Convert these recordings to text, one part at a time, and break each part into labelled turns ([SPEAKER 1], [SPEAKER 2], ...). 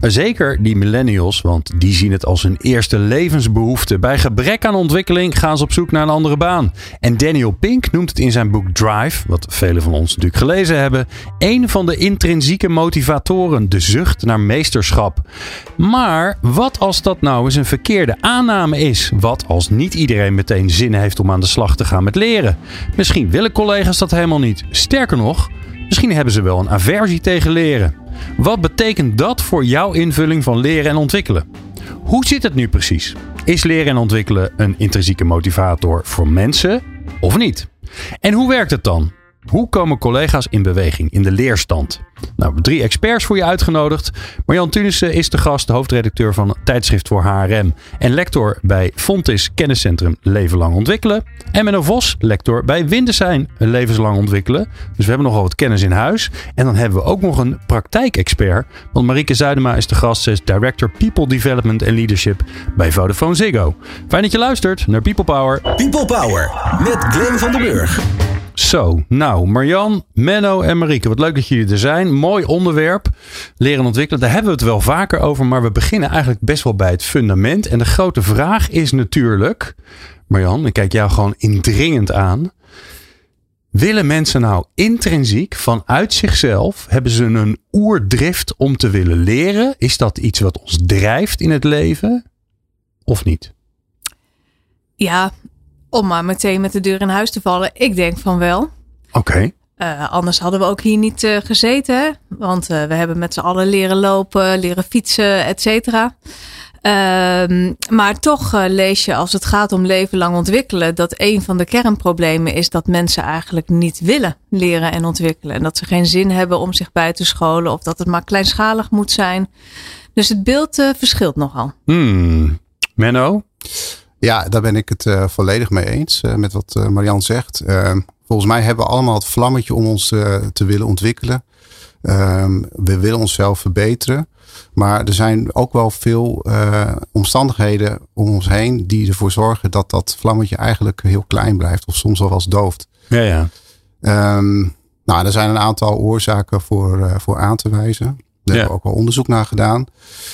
[SPEAKER 1] Zeker die millennials, want die zien het als hun eerste levensbehoefte. Bij gebrek aan ontwikkeling gaan ze op zoek naar een andere baan. En Daniel Pink noemt het in zijn boek Drive, wat velen van ons natuurlijk gelezen hebben, een van de intrinsieke motivatoren, de zucht naar meesterschap. Maar wat als dat nou eens een verkeerde aanname is? Wat als niet iedereen meteen zin heeft om aan de slag te gaan met leren? Misschien willen collega's dat helemaal niet. Sterker nog, misschien hebben ze wel een aversie tegen leren. Wat betekent dat voor jouw invulling van leren en ontwikkelen? Hoe zit het nu precies? Is leren en ontwikkelen een intrinsieke motivator voor mensen of niet? En hoe werkt het dan? Hoe komen collega's in beweging in de leerstand? Nou, drie experts voor je uitgenodigd. Marjan Tunissen is de gast, de hoofdredacteur van tijdschrift voor HRM en lector bij Fontis Kenniscentrum Leven Lang Ontwikkelen. En Menno Vos, lector bij Windesijn Levenslang Ontwikkelen. Dus we hebben nogal wat kennis in huis. En dan hebben we ook nog een praktijkexpert. Want Marieke Zuidema is de gast, ze is Director People Development and Leadership bij Vodafone Ziggo. Fijn dat je luistert naar People Power.
[SPEAKER 2] People Power met Glenn van der Burg.
[SPEAKER 1] Zo, nou, Marjan, Menno en Marieke, wat leuk dat jullie er zijn. Mooi onderwerp, leren ontwikkelen. Daar hebben we het wel vaker over, maar we beginnen eigenlijk best wel bij het fundament. En de grote vraag is natuurlijk, Marjan, ik kijk jou gewoon indringend aan. Willen mensen nou intrinsiek vanuit zichzelf, hebben ze een oerdrift om te willen leren? Is dat iets wat ons drijft in het leven of niet?
[SPEAKER 3] Ja, om maar meteen met de deur in huis te vallen. Ik denk van wel.
[SPEAKER 1] Oké.
[SPEAKER 3] Uh, anders hadden we ook hier niet uh, gezeten. Hè? Want uh, we hebben met z'n allen leren lopen, leren fietsen, et cetera. Ehm, maar toch lees je als het gaat om leven lang ontwikkelen, dat een van de kernproblemen is dat mensen eigenlijk niet willen leren en ontwikkelen. En dat ze geen zin hebben om zich bij te scholen of dat het maar kleinschalig moet zijn. Dus het beeld verschilt nogal.
[SPEAKER 1] Hmm. Menno?
[SPEAKER 4] Ja, daar ben ik het uh, volledig mee eens uh, met wat uh, Marian zegt. Ehm, volgens mij hebben we allemaal het vlammetje om ons te willen ontwikkelen. Ehm, we willen onszelf verbeteren. Maar er zijn ook wel veel omstandigheden om ons heen die ervoor zorgen dat dat vlammetje eigenlijk heel klein blijft. Of soms wel eens dooft.
[SPEAKER 1] Ja, ja.
[SPEAKER 4] Um, nou, er zijn een aantal oorzaken voor, voor aan te wijzen. Daar hebben we ook al onderzoek naar gedaan.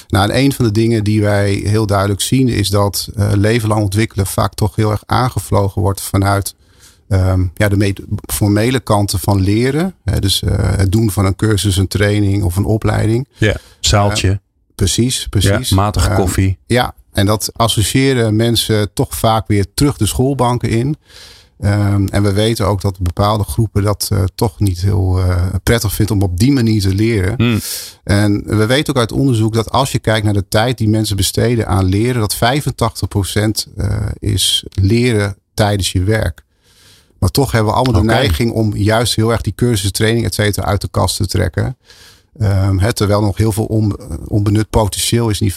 [SPEAKER 4] Nou, en een van de dingen die wij heel duidelijk zien is dat uh, leven lang ontwikkelen vaak toch heel erg aangevlogen wordt vanuit um, ja, de formele kanten van leren. Hè, dus uh, het doen van een cursus, een training of een opleiding.
[SPEAKER 1] Ja, zaaltje. Uh,
[SPEAKER 4] precies, precies.
[SPEAKER 1] Ja, matige koffie.
[SPEAKER 4] Uh, ja, en dat associëren mensen toch vaak weer terug de schoolbanken in. Um, en we weten ook dat bepaalde groepen dat uh, toch niet heel uh, prettig vindt om op die manier te leren.
[SPEAKER 1] Mm.
[SPEAKER 4] En we weten ook uit onderzoek dat als je kijkt naar de tijd die mensen besteden aan leren, dat 85% uh, is leren tijdens je werk. Maar toch hebben we allemaal okay. de neiging om juist heel erg die cursus, training, et cetera, uit de kast te trekken. He, terwijl nog heel veel on, onbenut potentieel is, die 85%.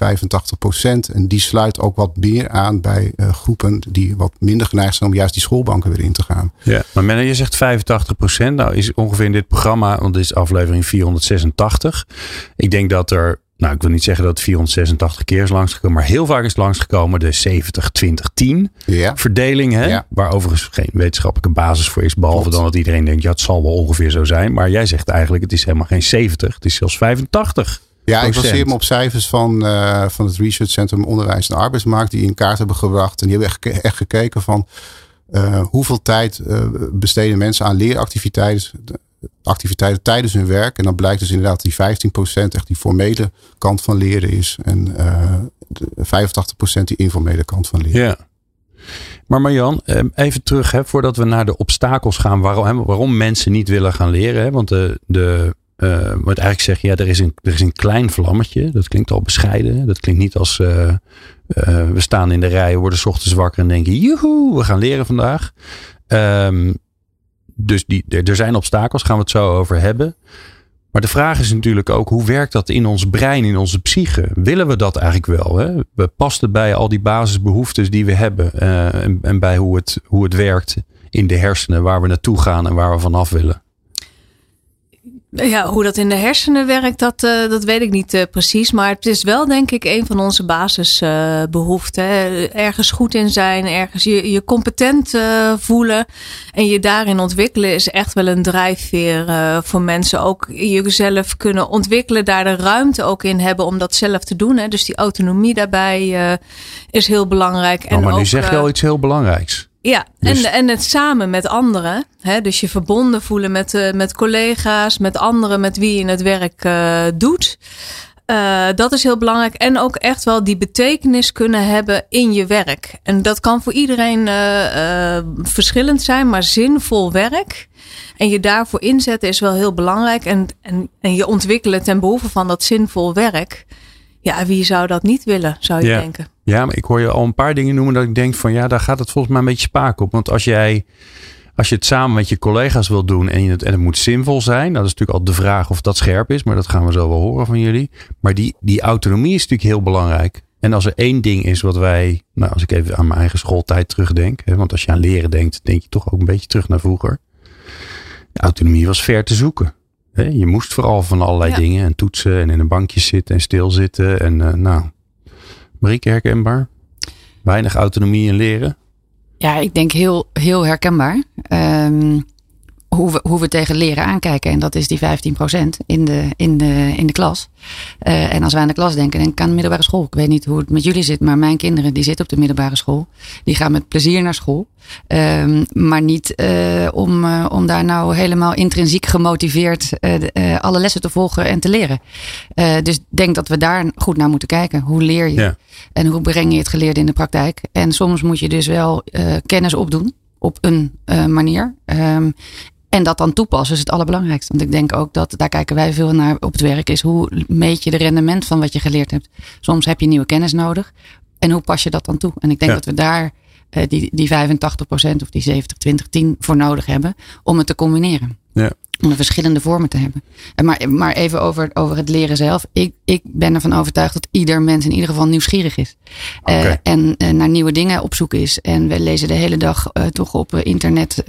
[SPEAKER 4] En die sluit ook wat meer aan bij uh, groepen die wat minder geneigd zijn om juist die schoolbanken weer in te gaan.
[SPEAKER 1] Ja, maar Menno, je zegt 85%. Nou is ongeveer in dit programma, want dit is aflevering 486. Ik denk dat er nou, ik wil niet zeggen dat het 486 keer is langsgekomen, maar heel vaak is langsgekomen de 70, 20, 10
[SPEAKER 4] ja.
[SPEAKER 1] verdeling. Hè?
[SPEAKER 4] Ja.
[SPEAKER 1] Waar overigens geen wetenschappelijke basis voor is, behalve Klopt. dan dat iedereen denkt, ja, het zal wel ongeveer zo zijn. Maar jij zegt eigenlijk, het is helemaal geen 70, het is zelfs 85.
[SPEAKER 4] Ja, ik baseer me op cijfers van, uh, van het Research Centrum Onderwijs en Arbeidsmarkt, die in kaart hebben gebracht. En die hebben echt, echt gekeken van uh, hoeveel tijd uh, besteden mensen aan leeractiviteiten activiteiten tijdens hun werk. En dan blijkt dus inderdaad die 15% echt die formele kant van leren is. En uh, 85% die informele kant van leren.
[SPEAKER 1] Ja. Maar Marjan, even terug hè, voordat we naar de obstakels gaan. Waarom, waarom mensen niet willen gaan leren. Hè? Want de, de, uh, wat eigenlijk zeg je, ja, er is, een, er is een klein vlammetje. Dat klinkt al bescheiden. Dat klinkt niet als uh, we staan in de rij, worden ochtends wakker en denken, joehoe, we gaan leren vandaag. Um, dus die, er zijn obstakels, gaan we het zo over hebben. Maar de vraag is natuurlijk ook, hoe werkt dat in ons brein, in onze psyche? Willen we dat eigenlijk wel? Hè? We past het bij al die basisbehoeftes die we hebben uh, en, en, bij hoe het, hoe het werkt in de hersenen, waar we naartoe gaan en waar we vanaf willen?
[SPEAKER 3] Ja, hoe dat in de hersenen werkt, dat, uh, dat weet ik niet uh, precies. Maar het is wel, denk ik, een van onze basisbehoeften. Uh, ergens goed in zijn, ergens je, je competent voelen en je daarin ontwikkelen is echt wel een drijfveer voor mensen. Ook jezelf kunnen ontwikkelen, daar de ruimte ook in hebben om dat zelf te doen. Hè. Dus die autonomie daarbij is heel belangrijk.
[SPEAKER 1] Oh, en maar ook, nu zeg je al iets heel belangrijks.
[SPEAKER 3] Ja, dus... en, en het samen met anderen. Hè? Dus je verbonden voelen met, uh, met collega's, met anderen met wie je het werk uh, doet. Uh, dat is heel belangrijk. En ook echt wel die betekenis kunnen hebben in je werk. En dat kan voor iedereen verschillend zijn, maar zinvol werk. En je daarvoor inzetten is wel heel belangrijk. En, en, en je ontwikkelen ten behoeve van dat zinvol werk. Ja, wie zou dat niet willen, zou je
[SPEAKER 1] ja.
[SPEAKER 3] denken.
[SPEAKER 1] Ja, maar ik hoor je al een paar dingen noemen dat ik denk van ja, daar gaat het volgens mij een beetje spaak op. Want als jij, als je het samen met je collega's wil doen en het, en het moet zinvol zijn, dat is natuurlijk al de vraag of dat scherp is, maar dat gaan we zo wel horen van jullie. Maar die, die autonomie is natuurlijk heel belangrijk. En als er één ding is wat wij, nou als ik even aan mijn eigen schooltijd terugdenk, hè, want als je aan leren denkt, denk je toch ook een beetje terug naar vroeger. De autonomie was ver te zoeken. Je moest vooral van allerlei ja. dingen en toetsen en in een bankje zitten en stilzitten. En uh, nou, Marieke herkenbaar? Weinig autonomie in leren?
[SPEAKER 5] Ja, ik denk heel, heel herkenbaar. Um, hoe we, hoe we tegen leren aankijken. En dat is die 15% in de, in de, in de klas. Uh, en als wij aan de klas denken, denk ik aan de middelbare school. Ik weet niet hoe het met jullie zit, maar mijn kinderen die zitten op de middelbare school. Die gaan met plezier naar school. Um, maar niet uh, om, uh, om daar nou helemaal intrinsiek gemotiveerd alle lessen te volgen en te leren. dus ik denk dat we daar goed naar moeten kijken. Hoe leer je? Ja. En hoe breng je het geleerde in de praktijk? En soms moet je dus wel kennis opdoen op een uh, manier. Um, en dat dan toepassen is het allerbelangrijkste. Want ik denk ook dat, daar kijken wij veel naar op het werk, is hoe meet je de rendement van wat je geleerd hebt. Soms heb je nieuwe kennis nodig. En hoe pas je dat dan toe? En ik denk ja. dat we daar uh, die, die 85% of die 70, 20, 10 voor nodig hebben om het te combineren.
[SPEAKER 1] Ja.
[SPEAKER 5] Om de verschillende vormen te hebben. Maar, maar even over, over het leren zelf. Ik, ik ben ervan overtuigd dat ieder mens in ieder geval nieuwsgierig is. Okay. Uh, en uh, naar nieuwe dingen op zoek is. En we lezen de hele dag uh, toch op internet.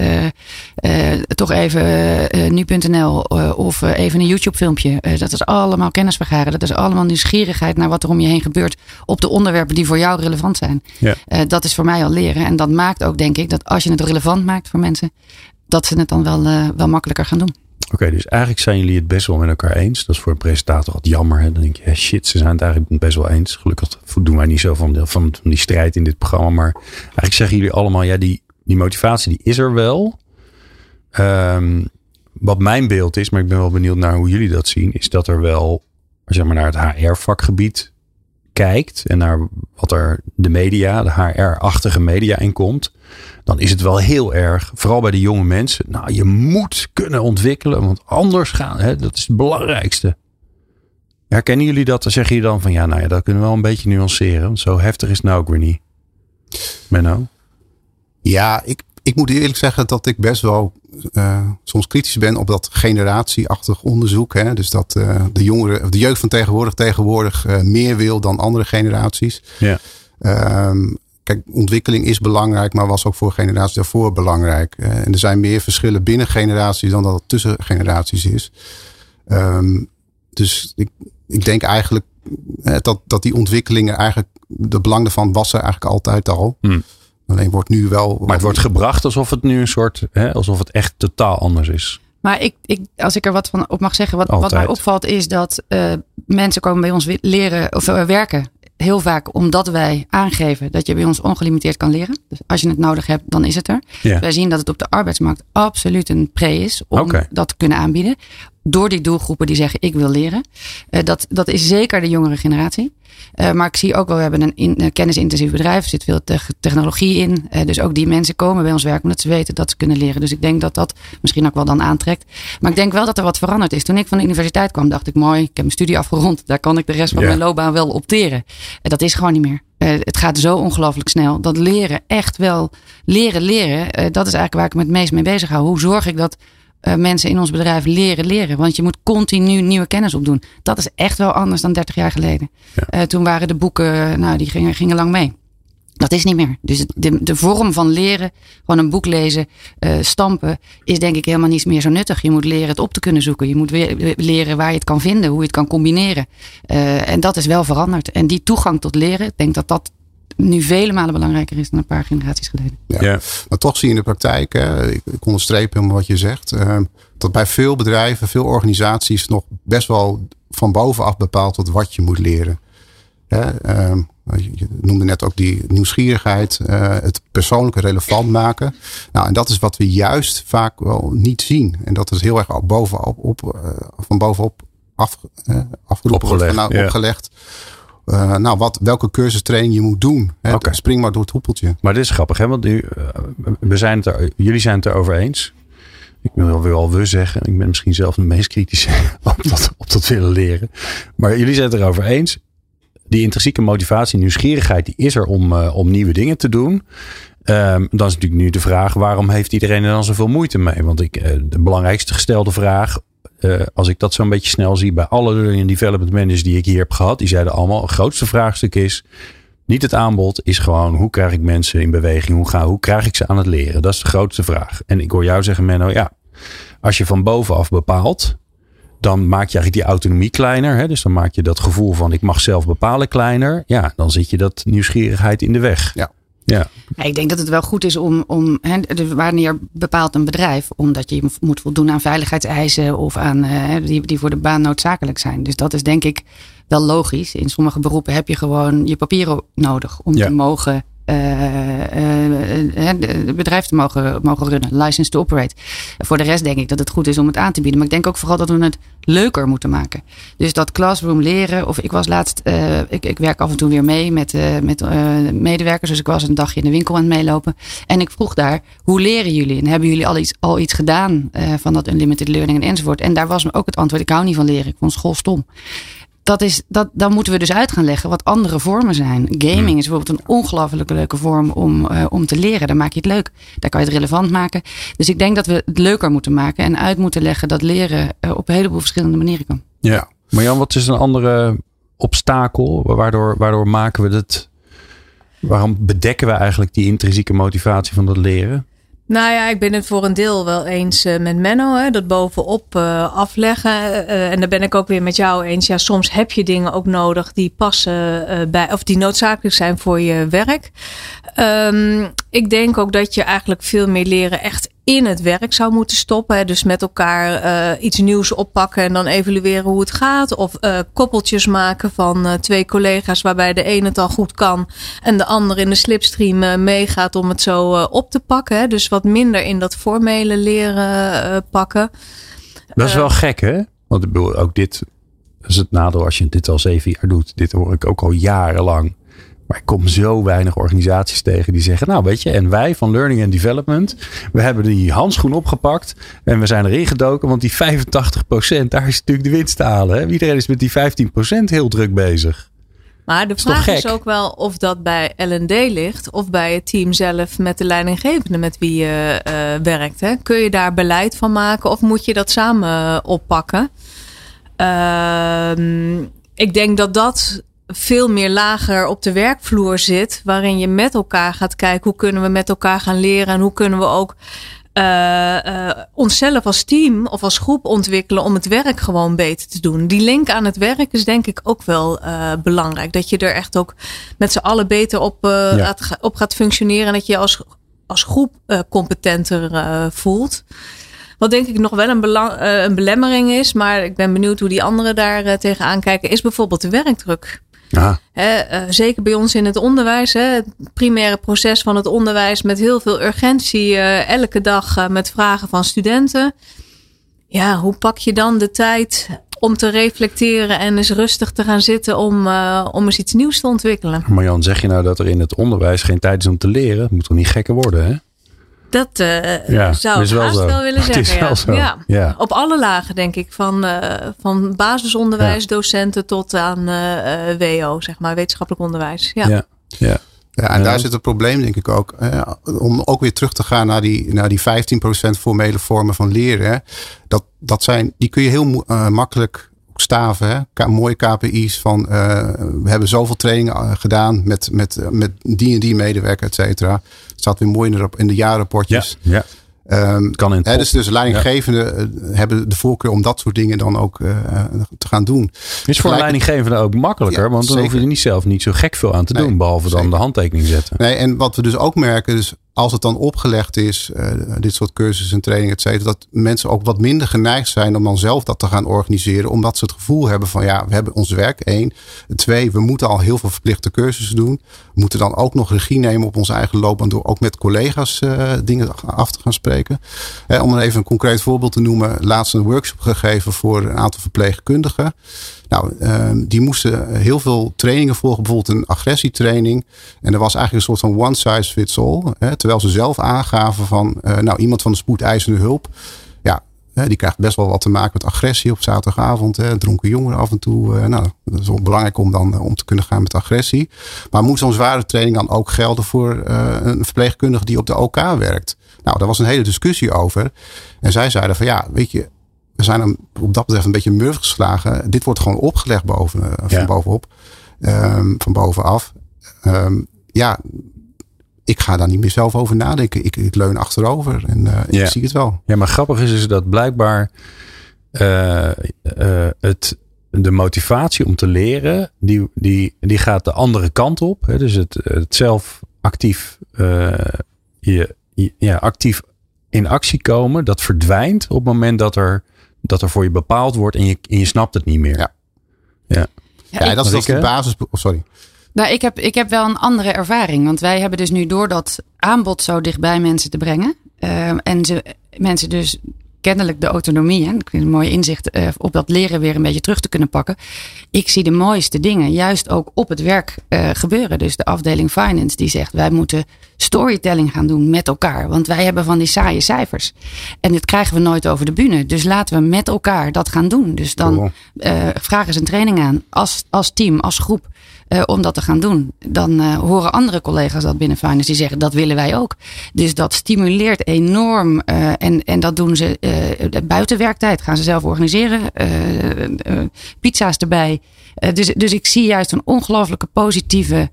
[SPEAKER 5] toch even nu.nl of even een YouTube filmpje. dat is allemaal kennis vergaren. Dat is allemaal nieuwsgierigheid naar wat er om je heen gebeurt. Op de onderwerpen die voor jou relevant zijn.
[SPEAKER 1] Ja.
[SPEAKER 5] dat is voor mij al leren. En dat maakt ook denk ik dat als je het relevant maakt voor mensen dat ze het dan wel, uh, wel makkelijker gaan doen.
[SPEAKER 1] Oké, dus eigenlijk zijn jullie het best wel met elkaar eens. Dat is voor een presentator wat jammer. Hè? Dan denk je, shit, ze zijn het eigenlijk best wel eens. Gelukkig doen wij niet zo van, van die strijd in dit programma. Maar eigenlijk zeggen jullie allemaal, ja, die, die motivatie die is er wel. Um, wat mijn beeld is, maar ik ben wel benieuwd naar hoe jullie dat zien, is dat er wel, zeg maar, naar het HR-vakgebied kijkt en naar wat er de media, de HR-achtige media in komt, dan is het wel heel erg, vooral bij de jonge mensen, nou je moet kunnen ontwikkelen, want anders gaan, hè, dat is het belangrijkste. Herkennen jullie dat? Dan zeggen jullie dan van ja, nou ja, dat kunnen we wel een beetje nuanceren, want zo heftig is nou ook weer. Menno?
[SPEAKER 4] Ja, ik, ik moet eerlijk zeggen dat ik best wel uh, soms kritisch ben op dat generatieachtig onderzoek. Hè? Dus dat uh, de jongeren, of de jeugd van tegenwoordig tegenwoordig uh, meer wil dan andere generaties.
[SPEAKER 1] Ja.
[SPEAKER 4] Um, kijk, ontwikkeling is belangrijk, maar was ook voor generaties daarvoor belangrijk. en er zijn meer verschillen binnen generaties dan dat het tussen generaties is. Um, dus ik, ik denk eigenlijk dat, dat die ontwikkelingen eigenlijk, de belang daarvan was er eigenlijk altijd al.
[SPEAKER 1] Hmm.
[SPEAKER 4] Alleen wordt nu wel.
[SPEAKER 1] Maar het wordt gebracht alsof het nu een soort. Hè, alsof het echt totaal anders is.
[SPEAKER 5] Maar ik, ik, als ik er wat van op mag zeggen, wat, wat mij opvalt is dat uh, mensen komen bij ons leren of uh, werken. Heel vaak omdat wij aangeven dat je bij ons ongelimiteerd kan leren. Dus als je het nodig hebt, dan is het er.
[SPEAKER 1] Ja.
[SPEAKER 5] Wij zien dat het op de arbeidsmarkt absoluut een pre is om
[SPEAKER 1] okay.
[SPEAKER 5] dat te kunnen aanbieden. Door die doelgroepen die zeggen ik wil leren. Uh, dat, dat is zeker de jongere generatie. Uh, maar ik zie ook wel, we hebben een, in, een kennisintensief bedrijf. Er zit veel te technologie in. Uh, dus ook die mensen komen bij ons werken omdat ze weten dat ze kunnen leren. Dus ik denk dat dat misschien ook wel dan aantrekt. Maar ik denk wel dat er wat veranderd is. Toen ik van de universiteit kwam, dacht ik mooi, ik heb mijn studie afgerond. Daar kan ik de rest van mijn loopbaan wel opteren. En dat is gewoon niet meer. Het gaat zo ongelooflijk snel. Dat leren, echt wel leren, leren. dat is eigenlijk waar ik me het meest mee bezig hou. Hoe zorg ik dat mensen in ons bedrijf leren leren. Want je moet continu nieuwe kennis opdoen. Dat is echt wel anders dan 30 jaar geleden. toen waren de boeken, nou, die gingen, gingen lang mee. Dat is niet meer. Dus de, de vorm van leren, gewoon een boek lezen, uh, stampen, is denk ik helemaal niet meer zo nuttig. Je moet leren het op te kunnen zoeken. Je moet weer leren waar je het kan vinden, hoe je het kan combineren. Uh, en dat is wel veranderd. En die toegang tot leren, ik denk dat dat nu vele malen belangrijker is dan een paar generaties geleden.
[SPEAKER 4] Ja, Maar toch zie je in de praktijk, hè, ik, ik onderstreep helemaal wat je zegt, uh, dat bij veel bedrijven, veel organisaties nog best wel van bovenaf bepaald wordt wat je moet leren. Hè, je noemde net ook die nieuwsgierigheid, uh, het persoonlijke relevant maken. Nou, en dat is wat we juist vaak wel niet zien. En dat is heel erg bovenop, op, uh, van bovenop af, uh, afgeroepen
[SPEAKER 1] opgelegd.
[SPEAKER 4] Van, nou, opgelegd. Nou, wat, welke cursustraining je moet doen. Hè? Okay. Spring maar door het hoepeltje.
[SPEAKER 1] Maar dit is grappig, hè? want nu, we zijn het er, jullie zijn het erover eens. Ik wil wel al we zeggen. Ik ben misschien zelf de meest kritische op dat, op dat willen leren. Maar jullie zijn het erover eens die intrinsieke motivatie, nieuwsgierigheid, die is er om, uh, om nieuwe dingen te doen. Um, dan is natuurlijk nu de vraag, waarom heeft iedereen er dan zoveel moeite mee? Want ik, uh, de belangrijkste gestelde vraag, uh, als ik dat zo'n beetje snel zie bij alle development managers die ik hier heb gehad, die zeiden allemaal, het grootste vraagstuk is, niet het aanbod, is gewoon hoe krijg ik mensen in beweging? Hoe, ga, hoe krijg ik ze aan het leren? Dat is de grootste vraag. En ik hoor jou zeggen, Menno, ja, als je van bovenaf bepaalt, dan maak je eigenlijk die autonomie kleiner. Hè? Dus dan maak je dat gevoel van ik mag zelf bepalen kleiner. Ja, dan zit je dat nieuwsgierigheid in de weg.
[SPEAKER 4] Ja.
[SPEAKER 1] Ja.
[SPEAKER 5] Ik denk dat het wel goed is om, om hè, wanneer bepaalt een bedrijf, omdat je moet voldoen aan veiligheidseisen of aan uh, die, die voor de baan noodzakelijk zijn. Dus dat is denk ik wel logisch. In sommige beroepen heb je gewoon je papieren nodig om
[SPEAKER 1] Ja.
[SPEAKER 5] te mogen uh, het bedrijf te mogen, mogen runnen. License to operate. Voor de rest denk ik dat het goed is om het aan te bieden. Maar ik denk ook vooral dat we het leuker moeten maken. Dus dat classroom leren. Of ik was laatst, uh, ik, ik werk af en toe weer mee met, uh, met uh, medewerkers. Dus ik was een dagje in de winkel aan het meelopen. En ik vroeg daar, hoe leren jullie? En hebben jullie al iets, al iets gedaan van dat unlimited learning en enzovoort? En daar was ook het antwoord, ik hou niet van leren. Ik vond school stom dat is, dat, dan moeten we dus uit gaan leggen wat andere vormen zijn. Gaming is bijvoorbeeld een ongelooflijk leuke vorm om, uh, om te leren. Daar maak je het leuk. Daar kan je het relevant maken. Dus ik denk dat we het leuker moeten maken en uit moeten leggen dat leren uh, op een heleboel verschillende manieren kan.
[SPEAKER 1] Ja, maar Jan, wat is een andere obstakel? Waardoor, waardoor maken we het? Waarom bedekken we eigenlijk die intrinsieke motivatie van dat leren?
[SPEAKER 3] Nou ja, ik ben het voor een deel wel eens uh, met Menno. Hè, dat bovenop uh, afleggen. Uh, en daar ben ik ook weer met jou eens. Ja, soms heb je dingen ook nodig die passen bij, of die noodzakelijk zijn voor je werk. Um, ik denk ook dat je eigenlijk veel meer leren echt in het werk zou moeten stoppen. Hè. Dus met elkaar uh, iets nieuws oppakken en dan evalueren hoe het gaat. Of uh, koppeltjes maken van uh, twee collega's waarbij de ene het al goed kan en de ander in de slipstream meegaat om het zo op te pakken. Hè. Dus wat minder in dat formele leren pakken.
[SPEAKER 1] Dat is wel gek hè? Want ik bedoel, ook dit is het nadeel als je dit al zeven jaar doet. Dit hoor ik ook al jarenlang. Maar ik kom zo weinig organisaties tegen die zeggen: Nou, weet je, en wij van Learning and Development, we hebben die handschoen opgepakt en we zijn erin gedoken, want die 85%, daar is natuurlijk de winst te halen. Hè? Iedereen is met die 15% heel druk bezig.
[SPEAKER 3] Maar de
[SPEAKER 1] is
[SPEAKER 3] vraag is ook wel of dat bij L&D ligt of bij het team zelf met de leidinggevende met wie je uh, werkt. Hè? Kun je daar beleid van maken of moet je dat samen oppakken? Uh, ik denk dat dat veel meer lager op de werkvloer zit. Waarin je met elkaar gaat kijken hoe kunnen we met elkaar gaan leren. En hoe kunnen we ook uh, uh, onszelf als team of als groep ontwikkelen om het werk gewoon beter te doen. Die link aan het werk is denk ik ook wel uh, belangrijk. Dat je er echt ook met z'n allen beter op, ja. gaat, op gaat functioneren. En dat je je als, als groep competenter voelt. Wat denk ik nog wel een, belang, een belemmering is, maar ik ben benieuwd hoe die anderen daar tegenaan kijken, is bijvoorbeeld de werkdruk.
[SPEAKER 1] Ja.
[SPEAKER 3] He, uh, zeker bij ons in het onderwijs, hè, het primaire proces van het onderwijs met heel veel urgentie, elke dag met vragen van studenten. Ja, hoe pak je dan de tijd om te reflecteren en eens rustig te gaan zitten om, om eens iets nieuws te ontwikkelen?
[SPEAKER 1] Marjan, zeg je nou dat er in het onderwijs geen tijd is om te leren? Moet toch niet gekker worden, hè?
[SPEAKER 3] Dat uh, ja, zou ik haast wel, wel willen zeggen.
[SPEAKER 1] Wel ja.
[SPEAKER 3] Ja.
[SPEAKER 1] ja.
[SPEAKER 3] Op alle lagen, denk ik. Van, uh, van basisonderwijs, docenten tot aan uh, WO, zeg maar, wetenschappelijk onderwijs. Ja.
[SPEAKER 1] Ja. ja.
[SPEAKER 4] Ja, en daar zit het probleem denk ik ook. om ook weer terug te gaan naar die, naar die 15% formele vormen van leren. Dat, dat zijn, die kun je heel uh, makkelijk staven. Hè? mooie KPI's van uh, we hebben zoveel trainingen gedaan met, met, met die en die medewerker, et cetera. Het staat weer mooi in de, in de jaarrapportjes.
[SPEAKER 1] Ja, ja.
[SPEAKER 4] Um, kan in hè, dus, dus leidinggevenden ja. hebben de voorkeur om dat soort dingen dan ook uh, te gaan doen.
[SPEAKER 1] Is voor een leidinggevende ook makkelijker, ja, want dan zeker. hoef je er niet zelf niet zo gek veel aan te nee, doen, behalve zeker. dan de handtekening zetten.
[SPEAKER 4] Nee, en wat we dus ook merken, dus als het dan opgelegd is, uh, dit soort cursussen en trainingen, et cetera, dat mensen ook wat minder geneigd zijn om dan zelf dat te gaan organiseren. Omdat ze het gevoel hebben van ja, we hebben ons werk, één. Twee, we moeten al heel veel verplichte cursussen doen. We moeten dan ook nog regie nemen op onze eigen loopbaan door ook met collega's uh, dingen af te gaan spreken. Hè, om even een concreet voorbeeld te noemen, laatst een workshop gegeven voor een aantal verpleegkundigen. Nou, um, die moesten heel veel trainingen volgen. Bijvoorbeeld een agressietraining. En er was eigenlijk een soort van one size fits all. Hè, terwijl ze zelf aangaven van, uh, nou, iemand van de spoedeisende hulp. Ja, die krijgt best wel wat te maken met agressie op zaterdagavond. Hè, dronken jongeren af en toe. Uh, nou, dat is wel belangrijk om dan uh, om te kunnen gaan met agressie. Maar moet zo'n zware training dan ook gelden voor een verpleegkundige die op de OK werkt? Nou, daar was een hele discussie over. En zij zeiden van ja, weet je, we zijn hem op dat betreft een beetje murf geslagen. Dit wordt gewoon opgelegd boven, uh, van bovenop. Um, van bovenaf. Um, ja, ik ga daar niet meer zelf over nadenken. Ik, ik leun achterover en uh, ja. ik zie het wel.
[SPEAKER 1] Ja, maar grappig is, is dat blijkbaar uh, het, de motivatie om te leren, die, die, die gaat de andere kant op. Hè? Dus het, het zelf actief, je, ja, actief in actie komen, dat verdwijnt op het moment dat er dat er voor je bepaald wordt en je, en je snapt het niet meer.
[SPEAKER 4] Ja, ja. ja, dat, is, de basis. Oh, sorry.
[SPEAKER 5] Nou, ik heb, ik heb wel een andere ervaring. Want wij hebben dus nu door dat aanbod zo dichtbij mensen te brengen. Uh, en ze, mensen dus kennelijk de autonomie. Hè, ik vind een mooi inzicht uh, op dat leren weer een beetje terug te kunnen pakken. Ik zie de mooiste dingen juist ook op het werk uh, gebeuren. Dus de afdeling finance die zegt wij moeten storytelling gaan doen met elkaar. Want wij hebben van die saaie cijfers. En dit krijgen we nooit over de bühne. Dus laten we met elkaar dat gaan doen. Dus dan uh, vragen ze een training aan als, als team, als groep. Uh, om dat te gaan doen. Dan uh, horen andere collega's dat binnen Finance die zeggen dat willen wij ook. Dus dat stimuleert enorm. Uh, en, en dat doen ze buiten werktijd. Gaan ze zelf organiseren. pizza's erbij. dus, dus ik zie juist een ongelooflijke positieve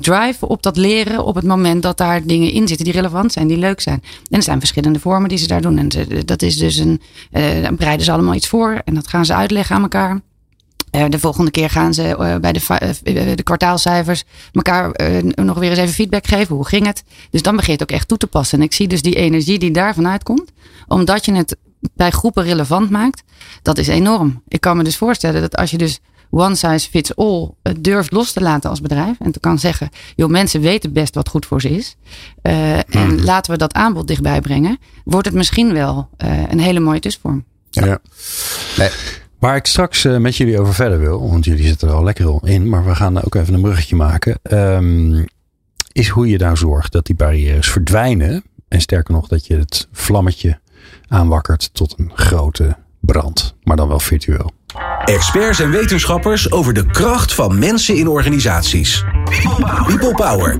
[SPEAKER 5] drive op dat leren op het moment dat daar dingen in zitten die relevant zijn, die leuk zijn. En er zijn verschillende vormen die ze daar doen. En dat is dus een, dan bereiden ze allemaal iets voor en dat gaan ze uitleggen aan elkaar. Uh, de volgende keer gaan ze bij de, de kwartaalcijfers elkaar nog weer eens even feedback geven. Hoe ging het? Dus dan begint het ook echt toe te passen. En ik zie dus die energie die daarvan uitkomt. Omdat je het bij groepen relevant maakt. Dat is enorm. Ik kan me dus voorstellen dat als je dus one size fits all eh, durft los te laten als bedrijf. En te kan zeggen, joh, mensen weten best wat goed voor ze is. Uh, En mhm. laten we dat aanbod dichtbij brengen. Wordt het misschien wel uh, een hele mooie tussenvorm.
[SPEAKER 1] Ja. ja. Nee. Waar ik straks met jullie over verder wil, want jullie zitten er al lekker in, maar we gaan ook even een bruggetje maken. Um, is hoe je nou zorgt dat die barrières verdwijnen. En sterker nog, dat je het vlammetje aanwakkert tot een grote brand, maar dan wel virtueel.
[SPEAKER 2] Experts en wetenschappers over de kracht van mensen in organisaties. People Power.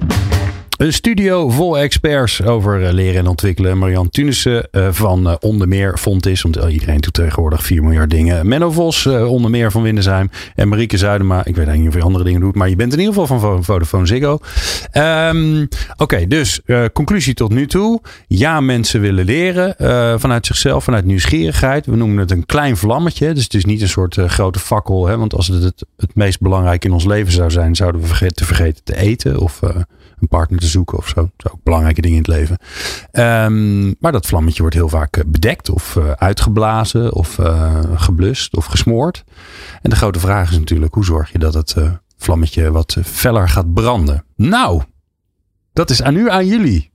[SPEAKER 1] Een studio vol experts over eh, leren en ontwikkelen. Marian Tunissen eh, van eh, onder meer Fontis. Want iedereen doet tegenwoordig 4 miljard dingen. Menno Vos onder meer van Windesheim. En Marieke Zuidema. Ik weet niet of je andere dingen doet. Maar je bent in ieder geval van Vodafone Ziggo. Um, Oké, dus conclusie tot nu toe. Ja, mensen willen leren. vanuit zichzelf, vanuit nieuwsgierigheid. We noemen het een klein vlammetje. Dus het is niet een soort grote fakkel. Hè? Want als het, het het meest belangrijk in ons leven zou zijn. Zouden we te vergeten te eten. Of een partner te zoeken of zo. Dat zijn ook belangrijke dingen in het leven. Um, maar dat vlammetje wordt heel vaak eh, bedekt of uh, uitgeblazen of uh, geblust of gesmoord. En de grote vraag is natuurlijk, hoe zorg je dat het vlammetje wat feller gaat branden? Nou, dat is aan u, aan jullie.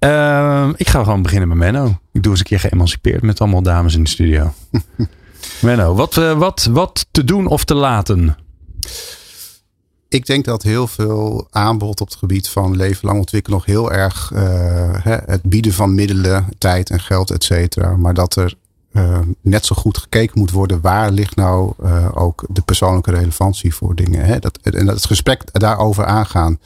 [SPEAKER 1] Uh, ik ga gewoon beginnen met Menno. Ik doe eens een keer geëmancipeerd met allemaal dames in de studio. Menno, wat, wat, wat te doen of te laten?
[SPEAKER 4] Ik denk dat heel veel aanbod op het gebied van leven lang ontwikkelen nog heel erg uh, het bieden van middelen, tijd en geld, et cetera. Maar dat er net zo goed gekeken moet worden. Waar ligt nou ook de persoonlijke relevantie voor dingen? Hè? Dat, en dat het gesprek daarover aangaan.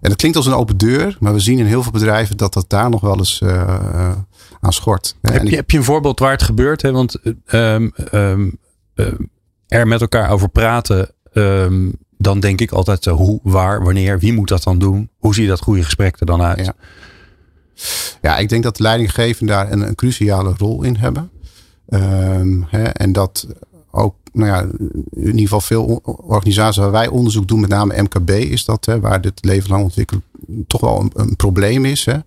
[SPEAKER 4] En dat klinkt als een open deur, maar we zien in heel veel bedrijven dat dat daar nog wel eens aan schort.
[SPEAKER 1] Heb je, heb je een voorbeeld waar het gebeurt? Hè? Want um, um, er met elkaar over praten, um, dan denk ik altijd hoe, waar, wanneer, wie moet dat dan doen? Hoe zie je dat goede gesprek er dan uit?
[SPEAKER 4] Ja, ik denk dat leidinggevenden daar een, cruciale rol in hebben. Hè, en dat ook, nou ja, in ieder geval veel organisaties waar wij onderzoek doen, met name MKB is dat, hè, waar dit leven lang ontwikkelen toch wel een, probleem is. Hè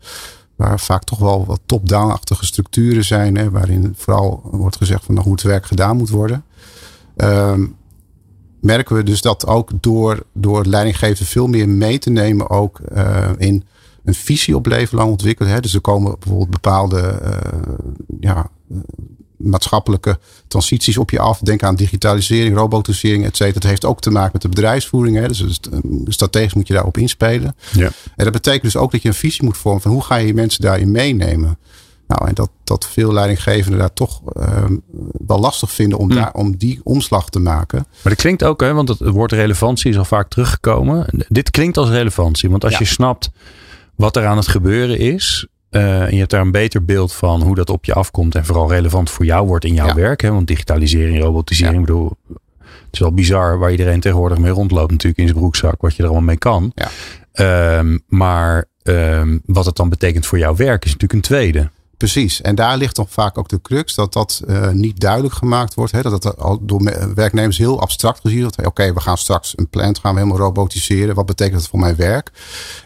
[SPEAKER 4] waar vaak toch wel wat top-down-achtige structuren zijn, hè, waarin vooral wordt gezegd van nou, hoe het werk gedaan moet worden. Um, merken we dus dat ook door, door leidinggevenden veel meer mee te nemen, ook uh, in een visie op leven lang ontwikkelen. Hè. Dus er komen bijvoorbeeld bepaalde uh, ja, maatschappelijke transities op je af. Denk aan digitalisering, robotisering, et cetera. Het heeft ook te maken met de bedrijfsvoering. Hè. Dus strategisch moet je daarop inspelen. Ja. En dat betekent dus ook dat je een visie moet vormen van hoe ga je mensen daarin meenemen. Nou, en dat, dat veel leidinggevenden daar toch uh, wel lastig vinden om, hm. daar, om die omslag te maken.
[SPEAKER 1] Maar dat klinkt ook, hè, want het woord relevantie is al vaak teruggekomen. Dit klinkt als relevantie, want als je snapt wat er aan het gebeuren is, uh, en je hebt daar een beter beeld van hoe dat op je afkomt en vooral relevant voor jou wordt in jouw werk. Hè? Want digitalisering, robotisering, ja. bedoel, het is wel bizar waar iedereen tegenwoordig mee rondloopt natuurlijk in zijn broekzak, wat je er allemaal mee kan. Ja. Um, maar um, wat het dan betekent voor jouw werk is natuurlijk een tweede.
[SPEAKER 4] Precies, en daar ligt toch vaak ook de crux dat dat uh, niet duidelijk gemaakt wordt. Hè? Dat dat al door werknemers heel abstract gezien wordt. Oké, we gaan straks een plant gaan we helemaal robotiseren. Wat betekent dat voor mijn werk?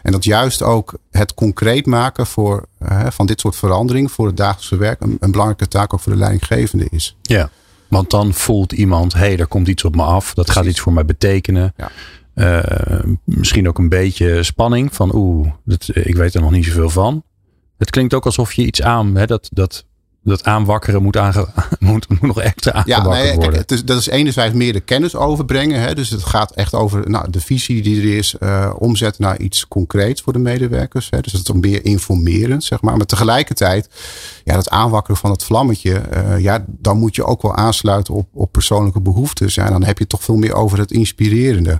[SPEAKER 4] En dat juist ook het concreet maken voor, uh, van dit soort verandering voor het dagelijkse werk een, een, belangrijke taak ook voor de leidinggevende is.
[SPEAKER 1] Ja, want dan voelt iemand, hé, hey, er komt iets op me af. Dat gaat iets voor mij betekenen. Ja. Uh, misschien ook een beetje spanning van oeh, ik weet er nog niet zoveel van. Het klinkt ook alsof je iets aan, hè, dat, dat, dat aanwakkeren moet, aange, moet, moet nog extra aangewakkerd ja, nee, worden.
[SPEAKER 4] is, dat is enerzijds meer de kennis overbrengen. Hè, dus het gaat echt over nou, de visie die er is, uh, omzetten naar iets concreets voor de medewerkers. Hè, dus het is meer informerend, zeg maar. Maar tegelijkertijd, ja, dat aanwakkeren van het vlammetje, uh, ja, dan moet je ook wel aansluiten op, op persoonlijke behoeftes. Ja, en dan heb je toch veel meer over het inspirerende.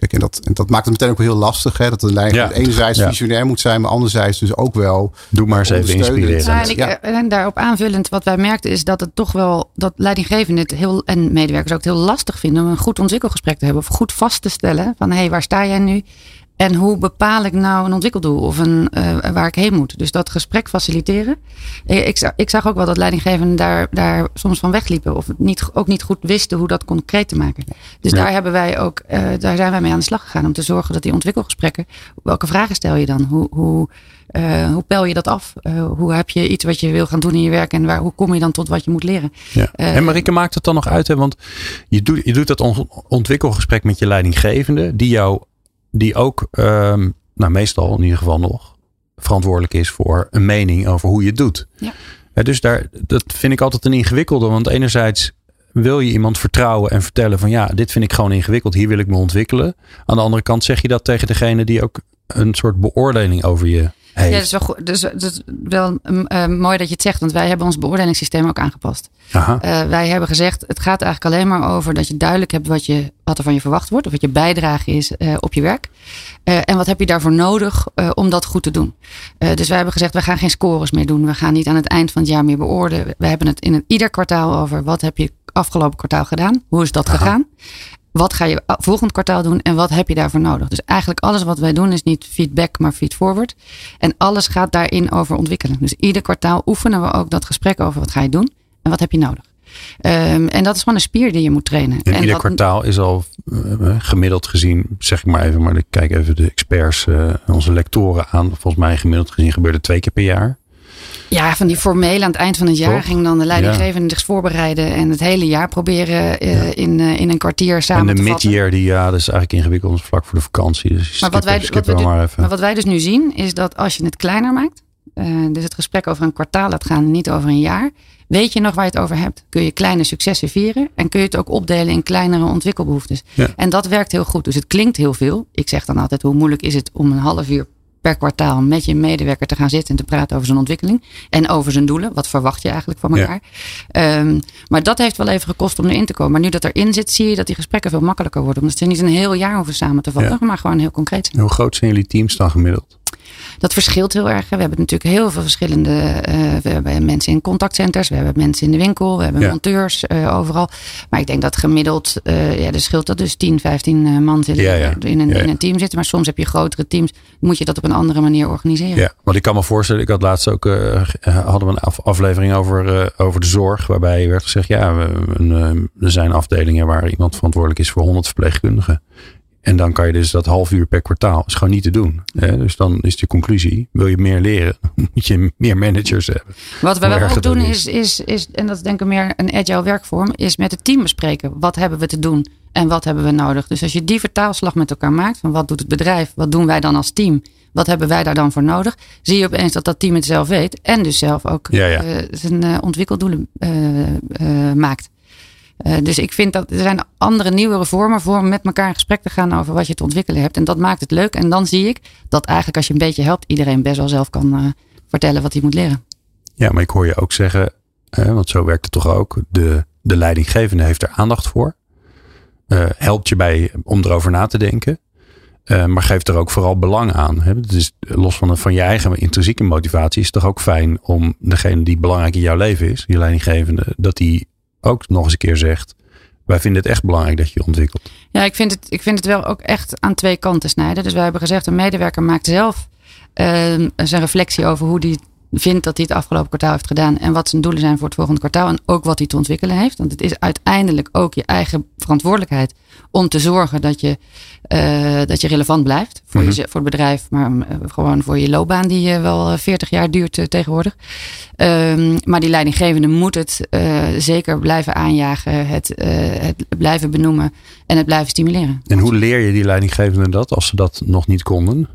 [SPEAKER 4] Kijk, en dat, en dat maakt het meteen ook heel lastig. Hè? Dat de lijn ja. enerzijds ja. visionair moet zijn, maar anderzijds dus ook wel.
[SPEAKER 1] Doe maar eens even inspireren. Ja, en,
[SPEAKER 5] ik, en daarop aanvullend, wat wij merkten is dat het toch wel, dat leidinggevenden het heel, en medewerkers ook het heel lastig vinden om een goed ontwikkelgesprek te hebben. Of goed vast te stellen van hé, hey, waar sta jij nu? En hoe bepaal ik nou een ontwikkeldoel of een, uh, waar ik heen moet? Dus dat gesprek faciliteren. Ik, ik zag ook wel dat leidinggevenden daar, daar soms van wegliepen. Of niet, ook niet goed wisten hoe dat concreet te maken. Dus daar, hebben wij ook, uh, daar zijn wij mee aan de slag gegaan. Om te zorgen dat die ontwikkelgesprekken. Welke vragen stel je dan? Hoe, hoe, uh, hoe pel je dat af? hoe heb je iets wat je wil gaan doen in je werk? En waar, hoe kom je dan tot wat je moet leren?
[SPEAKER 1] Ja. en Marike maakt het dan nog uit. Hè? Want je doet, je doet dat ontwikkelgesprek met je leidinggevende. Die jou die ook, um, nou meestal in ieder geval nog, verantwoordelijk is voor een mening over hoe je het doet. Ja. dus daar, dat vind ik altijd een ingewikkelde. Want enerzijds wil je iemand vertrouwen en vertellen van ja, dit vind ik gewoon ingewikkeld, hier wil ik me ontwikkelen. Aan de andere kant zeg je dat tegen degene die ook een soort beoordeling over je
[SPEAKER 5] ja, dat is wel, goed. Dus, dat is wel uh, mooi dat je het zegt, want wij hebben ons beoordelingssysteem ook aangepast. Uh, wij hebben gezegd, het gaat eigenlijk alleen maar over dat je duidelijk hebt wat, je, wat er van je verwacht wordt, of wat je bijdrage is uh, op je werk. en wat heb je daarvoor nodig om dat goed te doen. dus wij hebben gezegd, we gaan geen scores meer doen. We gaan niet aan het eind van het jaar meer beoordelen. We hebben het in het, ieder kwartaal over wat heb je afgelopen kwartaal gedaan? Hoe is dat gegaan? Wat ga je volgend kwartaal doen en wat heb je daarvoor nodig? Dus eigenlijk alles wat wij doen is niet feedback, maar feedforward. En alles gaat daarin over ontwikkelen. Dus ieder kwartaal oefenen we ook dat gesprek over wat ga je doen en wat heb je nodig. Um, en dat is gewoon een spier die je moet trainen.
[SPEAKER 1] En, ieder kwartaal is al uh, gemiddeld gezien, zeg ik maar even, maar ik kijk even de experts, uh, onze lectoren aan. Volgens mij gemiddeld gezien gebeurt het twee keer per jaar.
[SPEAKER 5] Ja, van die formele aan het eind van het jaar ging dan de leidinggevende zich voorbereiden en het hele jaar proberen uh, in, uh, in een kwartier samen
[SPEAKER 1] te
[SPEAKER 5] vatten.
[SPEAKER 1] En de mid-year, die ja, dat is eigenlijk ingewikkeld vlak voor de vakantie. Dus
[SPEAKER 5] maar, wat wij, wat, we maar, maar wat wij dus nu zien, is dat als je het kleiner maakt, uh, dus het gesprek over een kwartaal laat gaan, niet over een jaar, weet je nog waar je het over hebt. Kun je kleine successen vieren en kun je het ook opdelen in kleinere ontwikkelbehoeftes. Ja. En dat werkt heel goed. Dus het klinkt heel veel. Ik zeg dan altijd, hoe moeilijk is het om een half uur per kwartaal met je medewerker te gaan zitten en te praten over zijn ontwikkeling. En over zijn doelen. Wat verwacht je eigenlijk van elkaar? Ehm, maar dat heeft wel even gekost om erin te komen. Maar nu dat erin zit, zie je dat die gesprekken veel makkelijker worden. Omdat ze niet een heel jaar hoeven samen te vatten, maar gewoon heel concreet zijn.
[SPEAKER 1] Hoe groot zijn jullie teams dan gemiddeld?
[SPEAKER 5] Dat verschilt heel erg. We hebben natuurlijk heel veel verschillende. Uh, we hebben mensen in contactcenters, we hebben mensen in de winkel, we hebben monteurs uh, overal. Maar ik denk dat gemiddeld, uh, ja, er scheelt dat dus 10, 15 man zitten ja, ja. In, een, in een team zitten. Maar soms heb je grotere teams, moet je dat op een andere manier organiseren.
[SPEAKER 1] Ja, want ik kan me voorstellen, ik had laatst ook, hadden we een aflevering over, over de zorg, waarbij werd gezegd, ja, we, een, er zijn afdelingen waar iemand verantwoordelijk is voor 100 verpleegkundigen. En dan kan je dus dat half uur per kwartaal is gewoon niet te doen. Hè? Dus dan is de conclusie, wil je meer leren, moet je meer managers hebben.
[SPEAKER 5] Wat we wel ook doen is, is, is, en dat is denk ik meer een agile werkvorm, is met het team bespreken. Wat hebben we te doen en wat hebben we nodig? Dus als je die vertaalslag met elkaar maakt, van wat doet het bedrijf, wat doen wij dan als team? Wat hebben wij daar dan voor nodig? Zie je opeens dat dat team het zelf weet en dus zelf ook ja, ja. Uh, zijn uh, ontwikkeldoelen uh, maakt. Uh, dus ik vind dat er zijn andere nieuwere vormen voor met elkaar in gesprek te gaan over wat je te ontwikkelen hebt. En dat maakt het leuk. En dan zie ik dat eigenlijk als je een beetje helpt, iedereen best wel zelf kan uh, vertellen wat hij moet leren.
[SPEAKER 1] Ja, maar ik hoor je ook zeggen, want zo werkt het toch ook. De, de leidinggevende heeft er aandacht voor. helpt je bij om erover na te denken. maar geeft er ook vooral belang aan. Hè? Dus los van, van je eigen intrinsieke motivatie is het toch ook fijn om degene die belangrijk in jouw leven is, je leidinggevende, dat die ook nog eens een keer zegt. Wij vinden het echt belangrijk dat je ontwikkelt.
[SPEAKER 5] Ja, ik vind het, ik vind het wel ook echt aan twee kanten snijden. Dus wij hebben gezegd, een medewerker maakt zelf uh, zijn reflectie over hoe die vindt dat hij het afgelopen kwartaal heeft gedaan. En wat zijn doelen zijn voor het volgende kwartaal. En ook wat hij te ontwikkelen heeft. Want het is uiteindelijk ook je eigen verantwoordelijkheid om te zorgen dat je, uh, dat je relevant blijft. Voor, je, mhm. voor het bedrijf, maar uh, gewoon voor je loopbaan die uh, wel 40 jaar duurt tegenwoordig. Um, maar die leidinggevende moet het zeker blijven aanjagen. Het, het blijven benoemen en het blijven stimuleren.
[SPEAKER 1] En hoe leer je die leidinggevende dat als ze dat nog niet konden?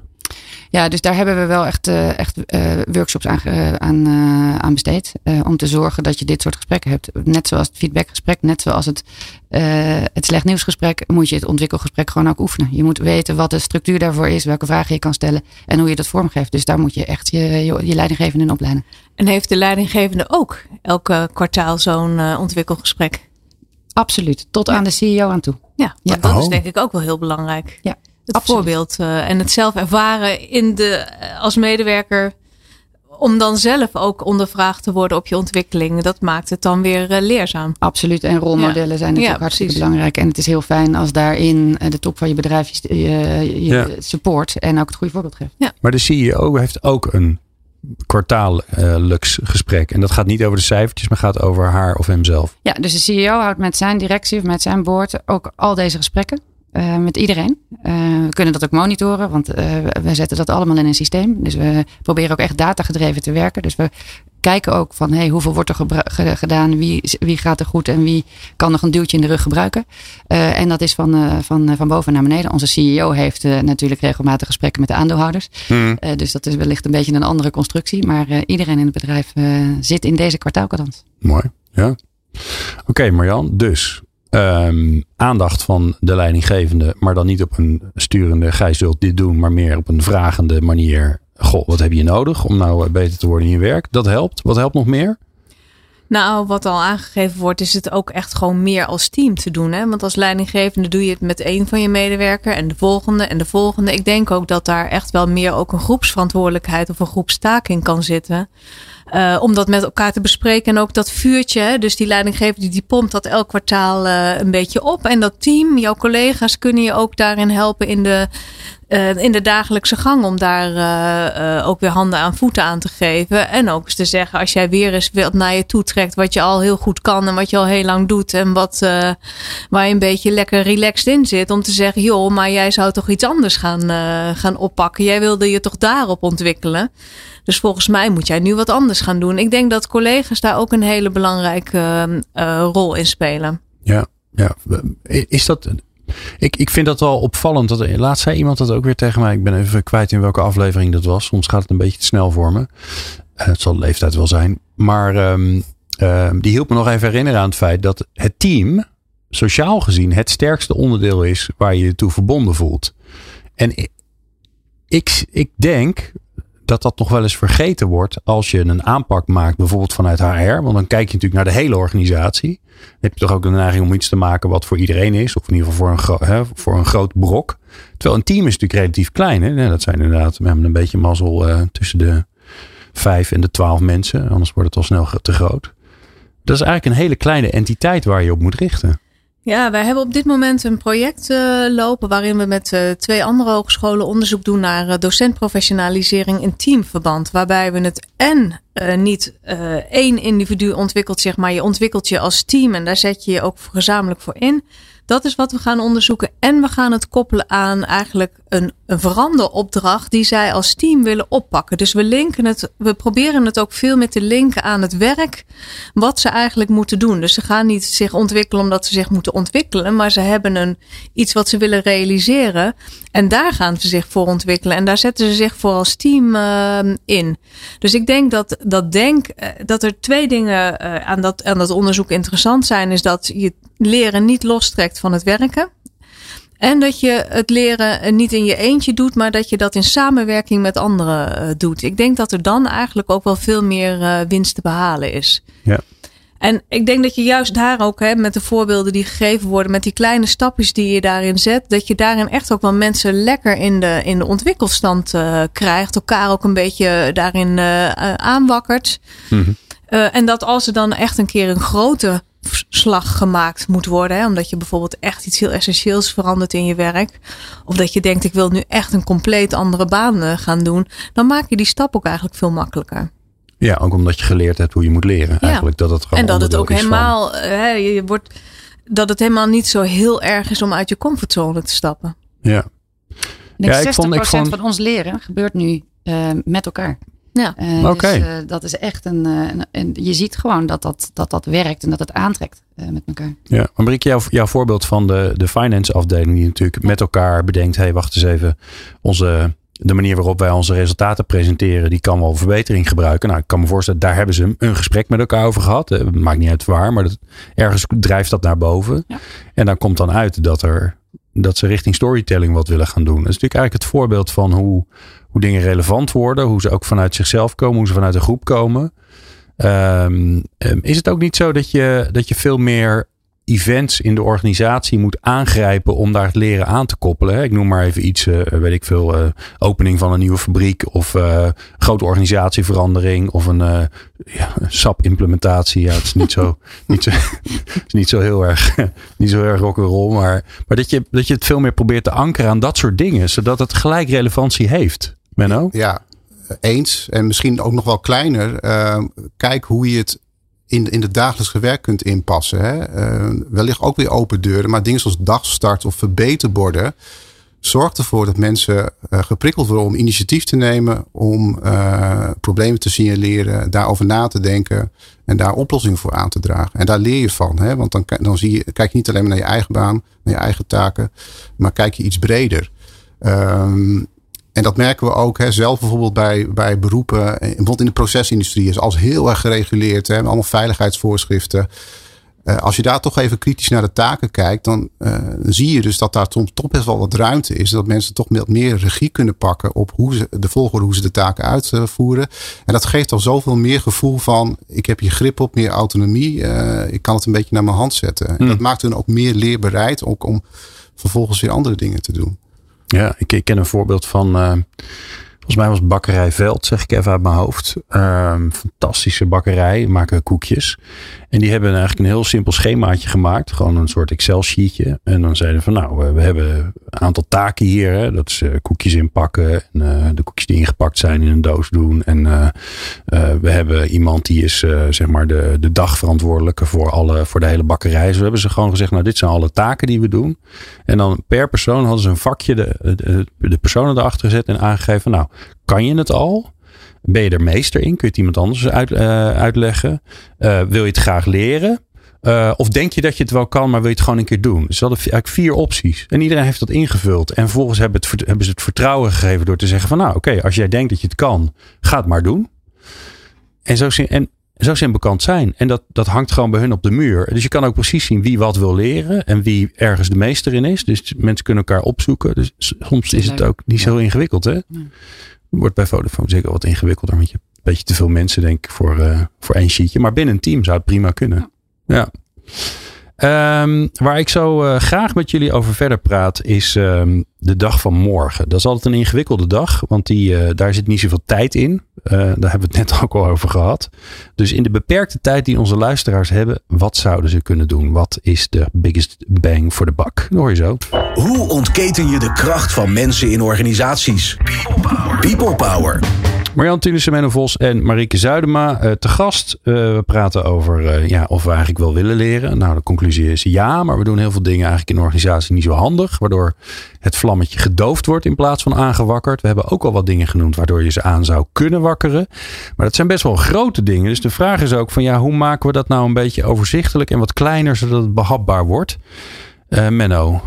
[SPEAKER 5] Ja, dus daar hebben we wel echt, uh, echt uh, workshops aan, uh, aan, aan besteed. om te zorgen dat je dit soort gesprekken hebt. Net zoals het feedbackgesprek, net zoals het, het slecht nieuwsgesprek, moet je het ontwikkelgesprek gewoon ook oefenen. Je moet weten wat de structuur daarvoor is, welke vragen je kan stellen en hoe je dat vormgeeft. Dus daar moet je echt je, je, je leidinggevende in opleiden.
[SPEAKER 3] En heeft de leidinggevende ook elke kwartaal zo'n ontwikkelgesprek?
[SPEAKER 5] Absoluut, tot aan de CEO aan toe.
[SPEAKER 3] Ja, ja. dat is oh. denk ik ook wel heel belangrijk. Ja. Het voorbeeld uh, en het zelf ervaren in de, eh, als medewerker. Om dan zelf ook ondervraagd te worden op je ontwikkeling. Dat maakt het dan weer uh, leerzaam.
[SPEAKER 5] Absoluut. En rolmodellen zijn natuurlijk ja, hartstikke belangrijk. En het is heel fijn als daarin de top van je bedrijf je, je ja. support. En ook het goede voorbeeld geeft.
[SPEAKER 1] Ja. Maar de CEO heeft ook een kwartaallijks gesprek. En dat gaat niet over de cijfertjes, maar gaat over haar of hemzelf.
[SPEAKER 5] Ja, dus de CEO houdt met zijn directie of met zijn boord ook al deze gesprekken. Uh, met iedereen. Uh, we kunnen dat ook monitoren, want uh, we zetten dat allemaal in een systeem. Dus we proberen ook echt datagedreven te werken. Dus we kijken ook van hey, hoeveel wordt er gedaan, wie, wie gaat er goed en wie kan nog een duwtje in de rug gebruiken. en dat is van, van, van boven naar beneden. Onze CEO heeft natuurlijk regelmatig gesprekken met de aandeelhouders. Hmm. dus dat is wellicht een beetje een andere constructie. Maar iedereen in het bedrijf zit in deze kwartaalkadans.
[SPEAKER 1] Mooi, ja. Oké, okay, Marjan. Dus um, aandacht van de leidinggevende, maar dan niet op een sturende, gij zult dit doen, maar meer op een vragende manier. Goh, wat heb je nodig om nou beter te worden in je werk? Dat helpt. Wat helpt nog meer?
[SPEAKER 3] Nou, wat al aangegeven wordt, is het ook echt gewoon meer als team te doen. Hè? Want als leidinggevende doe je het met één van je medewerker en de volgende en de volgende. Ik denk ook dat daar echt wel meer ook een groepsverantwoordelijkheid of een groepstaak in kan zitten. Uh, om dat met elkaar te bespreken. En ook dat vuurtje, dus die leidinggever die, pompt dat elk kwartaal uh, een beetje op. En dat team, jouw collega's, kunnen je ook daarin helpen in de, uh, in de dagelijkse gang. Om daar ook weer handen aan voeten aan te geven. En ook eens te zeggen, als jij weer eens wat naar je toe trekt. Wat je al heel goed kan en wat je al heel lang doet. En wat, waar je een beetje lekker relaxed in zit. Om te zeggen, joh, maar jij zou toch iets anders gaan, gaan oppakken. Jij wilde je toch daarop ontwikkelen. Dus volgens mij moet jij nu wat anders gaan doen. Ik denk dat collega's daar ook een hele belangrijke uh, rol in spelen.
[SPEAKER 1] Ja, ja. Is dat. Ik, ik vind dat wel opvallend. Dat, laatst zei iemand dat ook weer tegen mij. Ik ben even kwijt in welke aflevering dat was. Soms gaat het een beetje te snel voor me. Uh, het zal de leeftijd wel zijn. Maar um, uh, die hielp me nog even herinneren aan het feit dat het team, sociaal gezien, het sterkste onderdeel is waar je je toe verbonden voelt. En ik, ik denk dat dat nog wel eens vergeten wordt als je een aanpak maakt, bijvoorbeeld vanuit HR. Want dan kijk je natuurlijk naar de hele organisatie. Dan heb je toch ook de neiging om iets te maken wat voor iedereen is, of in ieder geval voor een, hè, voor een groot brok. Terwijl een team is natuurlijk relatief klein. Hè? Dat zijn inderdaad, we hebben een beetje mazzel uh, tussen de vijf en de twaalf mensen, anders wordt het al snel te groot. Dat is eigenlijk een hele kleine entiteit waar je op moet richten.
[SPEAKER 3] Ja, wij hebben op dit moment een project uh, lopen waarin we met uh, twee andere hogescholen onderzoek doen naar uh, docentprofessionalisering in teamverband. Waarbij we het en niet één individu ontwikkelt, zeg maar, je ontwikkelt je als team en daar zet je je ook gezamenlijk voor in. Dat is wat we gaan onderzoeken. En we gaan het koppelen aan eigenlijk een, veranderopdracht die zij als team willen oppakken. Dus we linken het, we proberen het ook veel meer te linken aan het werk wat ze eigenlijk moeten doen. Dus ze gaan niet zich ontwikkelen omdat ze zich moeten ontwikkelen, maar ze hebben een, iets wat ze willen realiseren. En daar gaan ze zich voor ontwikkelen. En daar zetten ze zich voor als team uh, in. Dus ik denk dat, dat, denk, uh, dat er twee dingen uh, aan, dat, aan dat onderzoek interessant zijn. Is dat je leren niet lostrekt van het werken. En dat je het leren niet in je eentje doet, maar dat je dat in samenwerking met anderen uh, doet. Ik denk dat er dan eigenlijk ook wel veel meer uh, winst te behalen is.
[SPEAKER 1] Ja.
[SPEAKER 3] En ik denk dat je juist daar ook, hè, met de voorbeelden die gegeven worden, met die kleine stapjes die je daarin zet, dat je daarin echt ook wel mensen lekker in de, in de ontwikkelstand uh, krijgt. Elkaar ook een beetje daarin aanwakkert. Mm -hmm. en dat als er dan echt een keer een grote slag gemaakt moet worden. Hè? Omdat je bijvoorbeeld echt iets heel essentieels verandert in je werk. Of dat je denkt, ik wil nu echt een compleet andere baan eh, gaan doen. Dan maak je die stap ook eigenlijk veel makkelijker.
[SPEAKER 1] Ja, ook omdat je geleerd hebt hoe je moet leren. Eigenlijk dat het gewoon
[SPEAKER 3] en dat het ook helemaal,
[SPEAKER 1] van...
[SPEAKER 3] hè, je wordt, dat het helemaal niet zo heel erg is om uit je comfortzone te stappen.
[SPEAKER 1] Ja.
[SPEAKER 5] Ik ja, 60% ik vond, ik vond... van ons leren gebeurt nu uh, met elkaar.
[SPEAKER 3] Ja.
[SPEAKER 5] Uh,
[SPEAKER 1] Oké. Okay.
[SPEAKER 5] Dus, uh, dat is echt een, uh, een, een, Je ziet gewoon dat dat, dat, dat werkt en dat het aantrekt met elkaar.
[SPEAKER 1] Ja, maar Marieke, jouw, jouw voorbeeld van de, de finance afdeling, die natuurlijk met elkaar bedenkt: hé, hey, wacht eens even. Onze, de manier waarop wij onze resultaten presenteren, die kan wel verbetering gebruiken. Nou, ik kan me voorstellen, daar hebben ze een gesprek met elkaar over gehad. Het maakt niet uit waar, maar dat, ergens drijft dat naar boven.
[SPEAKER 5] Ja.
[SPEAKER 1] En dan komt dan uit dat er dat ze richting storytelling wat willen gaan doen. Dat is natuurlijk eigenlijk het voorbeeld van hoe, hoe dingen relevant worden, hoe ze ook vanuit zichzelf komen, hoe ze vanuit een groep komen. Um, is het ook niet zo dat je, dat je veel meer events in de organisatie moet aangrijpen om daar het leren aan te koppelen. Ik noem maar even iets, uh, weet ik veel, uh, opening van een nieuwe fabriek of uh, grote organisatieverandering of een ja, SAP-implementatie. Ja, het is niet zo, niet zo, is niet zo heel erg, niet zo erg rock'n'roll, maar, maar dat, je, dat je het veel meer probeert te ankeren aan dat soort dingen, zodat het gelijk relevantie heeft. Menno?
[SPEAKER 4] Ja, eens. En misschien ook nog wel kleiner. kijk hoe je het in, in het dagelijkse werk kunt inpassen. Hè? Uh, wellicht ook weer open deuren, maar dingen zoals dagstart of verbeterborden. Zorgt ervoor dat mensen uh, geprikkeld worden om initiatief te nemen, om uh, problemen te signaleren, daarover na te denken en daar oplossingen voor aan te dragen. En daar leer je van, hè? want dan, dan zie je, kijk je niet alleen maar naar je eigen baan, naar je eigen taken, maar kijk je iets breder. Um, en dat merken we ook hè, zelf bijvoorbeeld bij, bij beroepen. Bijvoorbeeld in de procesindustrie is alles heel erg gereguleerd. Hè, allemaal veiligheidsvoorschriften. Uh, als je daar toch even kritisch naar de taken kijkt, dan uh, zie je dus dat daar toch, toch best wel wat ruimte is. Dat mensen toch meer regie kunnen pakken op hoe ze, de volgorde hoe ze de taken uitvoeren. En dat geeft al zoveel meer gevoel van: ik heb hier grip op, meer autonomie. Uh, ik kan het een beetje naar mijn hand zetten. En
[SPEAKER 1] Hmm.
[SPEAKER 4] dat maakt hun ook meer leerbereid, ook om vervolgens weer andere dingen te doen.
[SPEAKER 1] Ja, ik, ik ken een voorbeeld van. Volgens mij was Bakkerij Veld, zeg ik even uit mijn hoofd. Uh, fantastische bakkerij, maken koekjes. En die hebben eigenlijk een heel simpel schemaatje gemaakt. Gewoon een soort Excel-sheetje. En dan zeiden van nou, we hebben een aantal taken hier. Hè. Dat is uh, koekjes inpakken. En uh, de koekjes die ingepakt zijn in een doos doen. En uh, we hebben iemand die is zeg maar de, de dagverantwoordelijke voor, alle, voor de hele bakkerij. Dus we hebben ze gewoon gezegd, nou dit zijn alle taken die we doen. En dan per persoon hadden ze een vakje de, de, de personen erachter gezet en aangegeven. Nou, kan je het al? Ben je er meester in? Kun je het iemand anders uit, uh, uitleggen? Uh, wil je het graag leren? Uh, of denk je dat je het wel kan, maar wil je het gewoon een keer doen? Dus ze hadden eigenlijk vier opties. En iedereen heeft dat ingevuld. En vervolgens hebben, het, hebben ze het vertrouwen gegeven door te zeggen van nou oké, als jij denkt dat je het kan, ga het maar doen. En, zo, en Zo simpel kan het zijn. En dat, dat hangt gewoon bij hun op de muur. Dus je kan ook precies zien wie wat wil leren en wie ergens de meester in is. Dus mensen kunnen elkaar opzoeken. Dus soms is het ook niet zo ingewikkeld. Hè? Wordt bij Vodafone zeker wat ingewikkelder. Want je hebt een beetje te veel mensen, denk ik, voor, uh, voor één sheetje. Maar binnen een team zou het prima kunnen. ja. Um, waar ik zo uh, graag met jullie over verder praat, is um, de dag van morgen. Dat is altijd een ingewikkelde dag, want die, uh, daar zit niet zoveel tijd in. Uh, daar hebben we het net ook al over gehad. Dus in de beperkte tijd die onze luisteraars hebben, wat zouden ze kunnen doen? Wat is de biggest bang voor de buck? Dat hoor je zo.
[SPEAKER 2] Hoe ontketen je de kracht van mensen in organisaties? People Power.
[SPEAKER 1] Marjan Tunissen, Vos en Marieke Zuidema uh, te gast. Uh, we praten over uh, ja, of we eigenlijk wel willen leren. Nou, de conclusie is ja, maar we doen heel veel dingen eigenlijk in de organisatie niet zo handig. Waardoor het vlammetje gedoofd wordt in plaats van aangewakkerd. We hebben ook al wat dingen genoemd waardoor je ze aan zou kunnen wakkeren. Maar dat zijn best wel grote dingen. Dus de vraag is ook van ja, hoe maken we dat nou een beetje overzichtelijk en wat kleiner zodat het behapbaar wordt? Menno.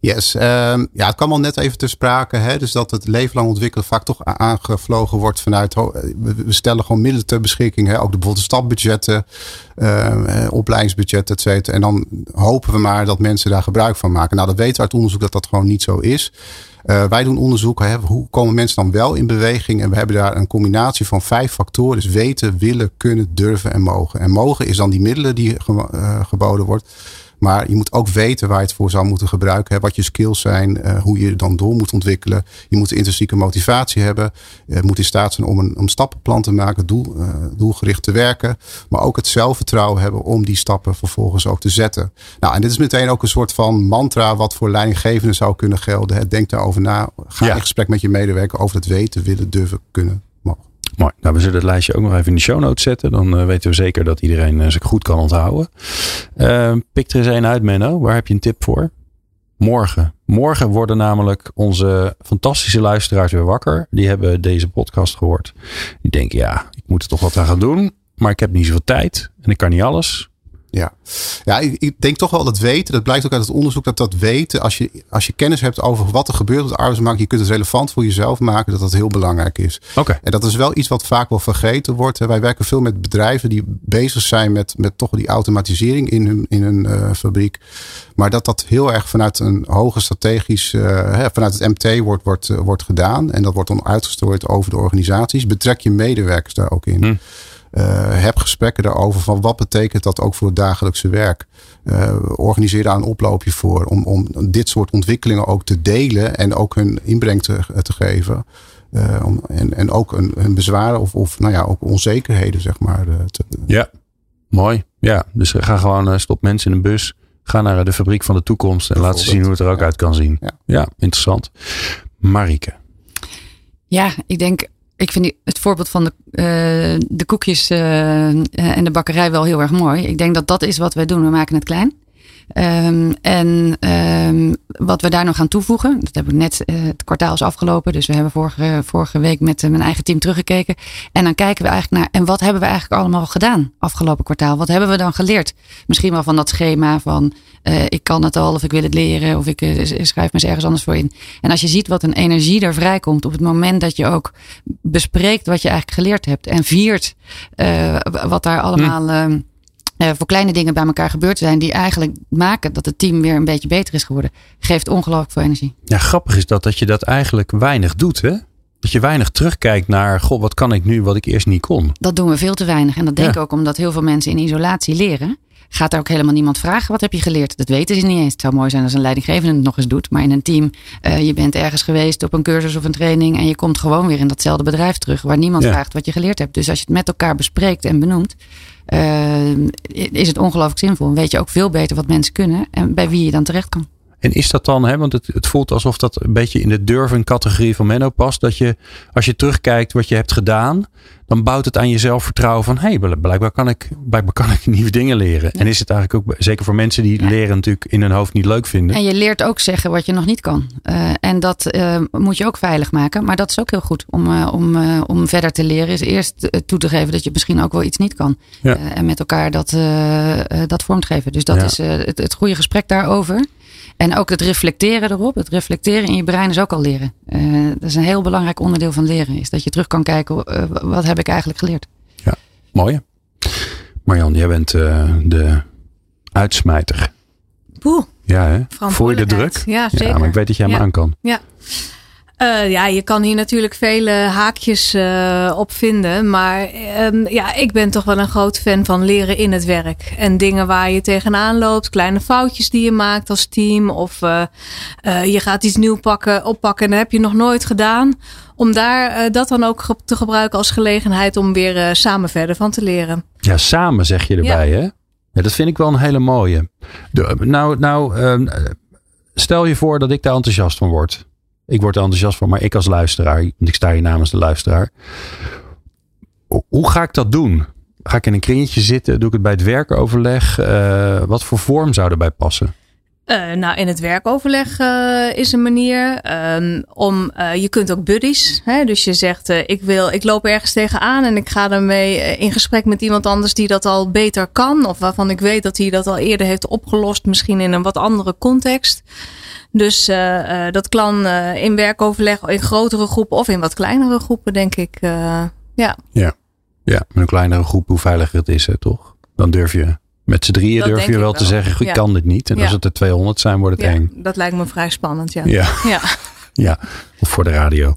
[SPEAKER 4] Yes, um, ja, het kwam al net even ter sprake. Hè, dus dat het leven lang ontwikkelen vaak toch aangevlogen wordt vanuit. We stellen gewoon middelen ter beschikking. Hè, ook de bijvoorbeeld stapbudgetten, uh, opleidingsbudgetten, et cetera. En dan hopen we maar dat mensen daar gebruik van maken. Nou, dat weten we uit onderzoek dat dat gewoon niet zo is. Uh, wij doen onderzoek, hè, hoe komen mensen dan wel in beweging? En we hebben daar een combinatie van vijf factoren. Dus weten, willen, kunnen, durven en mogen. En mogen is dan die middelen die uh, geboden wordt. Maar je moet ook weten waar je het voor zou moeten gebruiken. Hè, wat je skills zijn, uh, hoe je dan door moet ontwikkelen. Je moet intrinsieke motivatie hebben. Je moet in staat zijn om een, om stappenplan te maken, doel, uh, doelgericht te werken. Maar ook het zelfvertrouwen hebben om die stappen vervolgens ook te zetten. Nou, en dit is meteen ook een soort van mantra wat voor leidinggevenden zou kunnen gelden. Hè. Denk daarover na. Ga ja. in gesprek met je medewerker over het weten, willen, durven, kunnen.
[SPEAKER 1] Mooi. Nou, we zullen het lijstje ook nog even in de show notes zetten. Dan uh, weten we zeker dat iedereen uh, zich goed kan onthouden. Uh, pik er eens één uit, Menno. Waar heb je een tip voor? Morgen. Morgen worden namelijk onze fantastische luisteraars weer wakker. Die hebben deze podcast gehoord. Die denken, ja, ik moet er toch wat aan gaan doen. Maar ik heb niet zoveel tijd. En ik kan niet alles.
[SPEAKER 4] Ja, ja ik, ik, denk toch wel dat weten, dat blijkt ook uit het onderzoek, dat dat weten, als je, als je kennis hebt over wat er gebeurt op de arbeidsmarkt, je kunt het relevant voor jezelf maken, dat dat heel belangrijk is.
[SPEAKER 1] Okay.
[SPEAKER 4] En dat is wel iets wat vaak wel vergeten wordt. Wij werken veel met bedrijven die bezig zijn met, met toch die automatisering in hun, in hun uh, fabriek. Maar dat dat heel erg vanuit een hoge strategisch, uh, hè, vanuit het MT wordt, wordt, uh, wordt gedaan. En dat wordt dan uitgestrooid over de organisaties. Betrek je medewerkers daar ook in. Hm. Uh, heb gesprekken daarover van wat betekent dat ook voor het dagelijkse werk. Uh, organiseer daar een oploopje voor om, om dit soort ontwikkelingen ook te delen en ook hun inbreng te, te geven. Uh, om, en, en ook een, een bezwaren of, of nou ja, ook onzekerheden, zeg maar. Te,
[SPEAKER 1] ja, mooi. Ja, dus ga gewoon stop mensen in een bus. Ga naar de fabriek van de toekomst en laat ze zien hoe het er ook ja. uit kan zien. Ja, ja interessant. Marike.
[SPEAKER 5] Ja, ik denk ik vind het voorbeeld van de, uh, de koekjes uh, en de bakkerij wel heel erg mooi. Ik denk dat dat is wat wij doen. We maken het klein. Um, en um, wat we daar nog aan toevoegen, dat heb ik net, uh, het kwartaal is afgelopen, dus we hebben vorige, vorige week met uh, mijn eigen team teruggekeken. En dan kijken we eigenlijk naar, en wat hebben we eigenlijk allemaal gedaan afgelopen kwartaal? Wat hebben we dan geleerd? Misschien wel van dat schema van, uh, ik kan het al, of ik wil het leren, of ik schrijf me eens ergens anders voor in. En als je ziet wat een energie er vrijkomt op het moment dat je ook bespreekt wat je eigenlijk geleerd hebt en viert wat daar allemaal. Hm uh, voor kleine dingen bij elkaar gebeurd zijn. Die eigenlijk maken dat het team weer een beetje beter is geworden. Geeft ongelooflijk veel energie.
[SPEAKER 1] Ja, grappig is dat dat je dat eigenlijk weinig doet hè? Dat je weinig terugkijkt naar, god, wat kan ik nu wat ik eerst niet kon?
[SPEAKER 5] Dat doen we veel te weinig. En dat denk ik ja. ook omdat heel veel mensen in isolatie leren. Gaat er ook helemaal niemand vragen, wat heb je geleerd? Dat weten ze niet eens. Het zou mooi zijn als een leidinggevende het nog eens doet. Maar in een team, uh, je bent ergens geweest op een cursus of een training. En je komt gewoon weer in datzelfde bedrijf terug. Waar niemand ja. vraagt wat je geleerd hebt. Dus als je het met elkaar bespreekt en benoemt. Uh, is het ongelooflijk zinvol. En weet je ook veel beter wat mensen kunnen. En bij wie je dan terecht kan.
[SPEAKER 1] En is dat dan, hè, want het, het voelt alsof dat een beetje in de durven categorie van Menno past. Dat je, als je terugkijkt wat je hebt gedaan, dan bouwt het aan je zelfvertrouwen van, hé, hey, blijkbaar, kan ik, blijkbaar kan ik nieuwe dingen leren. Ja. En is het eigenlijk ook, zeker voor mensen die ja. leren natuurlijk in hun hoofd niet leuk vinden.
[SPEAKER 5] En je leert ook zeggen wat je nog niet kan. Uh, en dat uh, moet je ook veilig maken. Maar dat is ook heel goed om, uh, om, om verder te leren. Is eerst toe te geven dat je misschien ook wel iets niet kan. Ja. en met elkaar dat, dat vormgeven. Dus dat is het, het goede gesprek daarover. En ook het reflecteren erop. Het reflecteren in je brein is ook al leren. Uh, dat is een heel belangrijk onderdeel van leren. Is dat je terug kan kijken, uh, wat heb ik eigenlijk geleerd?
[SPEAKER 1] Ja. Mooi. Marjan, jij bent uh, de uitsmijter.
[SPEAKER 3] Poeh.
[SPEAKER 1] Ja, hè? Voel je de druk?
[SPEAKER 3] Ja, zeker.
[SPEAKER 1] Ja, maar ik weet dat jij
[SPEAKER 3] ja.
[SPEAKER 1] hem aan kan.
[SPEAKER 3] Ja. Uh, ja, je kan hier natuurlijk vele haakjes uh, op vinden. Maar um, ja, ik ben toch wel een groot fan van leren in het werk. En dingen waar je tegenaan loopt. Kleine foutjes die je maakt als team. Of uh, je gaat iets nieuw pakken, oppakken en dat heb je nog nooit gedaan. Om daar dat dan ook te gebruiken als gelegenheid om weer samen verder van te leren.
[SPEAKER 1] Ja, samen zeg je erbij hè? Ja, dat vind ik wel een hele mooie. De, nou, nou uh, stel je voor dat ik daar enthousiast van word. Ik word er enthousiast van, maar ik als luisteraar, want ik sta hier namens de luisteraar. Hoe ga ik dat doen? Ga ik in een kringetje zitten? Doe ik het bij het werkoverleg? Uh, wat voor vorm zou erbij passen?
[SPEAKER 3] Uh, nou, in het werkoverleg uh, is een manier um, om. Uh, je kunt ook buddies. Hè? Dus je zegt: ik, wil, ik loop ergens tegenaan en ik ga daarmee in gesprek met iemand anders die dat al beter kan. Of waarvan ik weet dat hij dat al eerder heeft opgelost, misschien in een wat andere context. Dus dat kan in werkoverleg in grotere groepen of in wat kleinere groepen, denk ik. ja.
[SPEAKER 1] ja. Ja, met een kleinere groep, hoe veiliger het is, toch? Dan durf je met z'n drieën
[SPEAKER 3] Dat
[SPEAKER 1] durf je wel te zeggen, ik
[SPEAKER 3] Ja.
[SPEAKER 1] kan dit niet. En
[SPEAKER 3] Ja.
[SPEAKER 1] als het er 200 zijn, wordt het
[SPEAKER 3] Ja,
[SPEAKER 1] eng.
[SPEAKER 3] dat lijkt me vrij spannend, ja.
[SPEAKER 1] Ja.
[SPEAKER 3] ja.
[SPEAKER 1] Of voor de radio.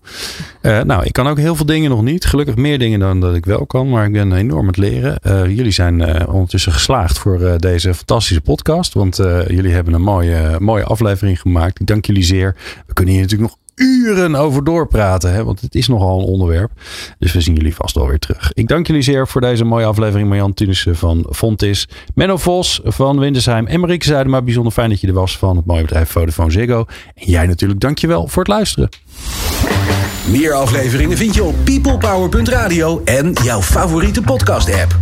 [SPEAKER 1] Eh, nou, ik kan ook heel veel dingen nog niet. Gelukkig meer dingen dan dat ik wel kan. Maar ik ben enorm aan het leren. Eh, jullie zijn eh, ondertussen geslaagd voor deze fantastische podcast. Want jullie hebben een mooie, mooie aflevering gemaakt. Ik dank jullie zeer. We kunnen hier natuurlijk nog uren over doorpraten. Hè, want het is nogal een onderwerp. Dus we zien jullie vast wel weer terug. Ik dank jullie zeer voor deze mooie aflevering. Marjan Tunissen van Fontis. Menno Vos van Windesheim. En Marieke Zuidema. Bijzonder fijn dat je er was van het mooie bedrijf Vodafone Ziggo. En jij natuurlijk dankjewel voor het luisteren.
[SPEAKER 2] Meer afleveringen vind je op peoplepower.radio en jouw favoriete podcast app.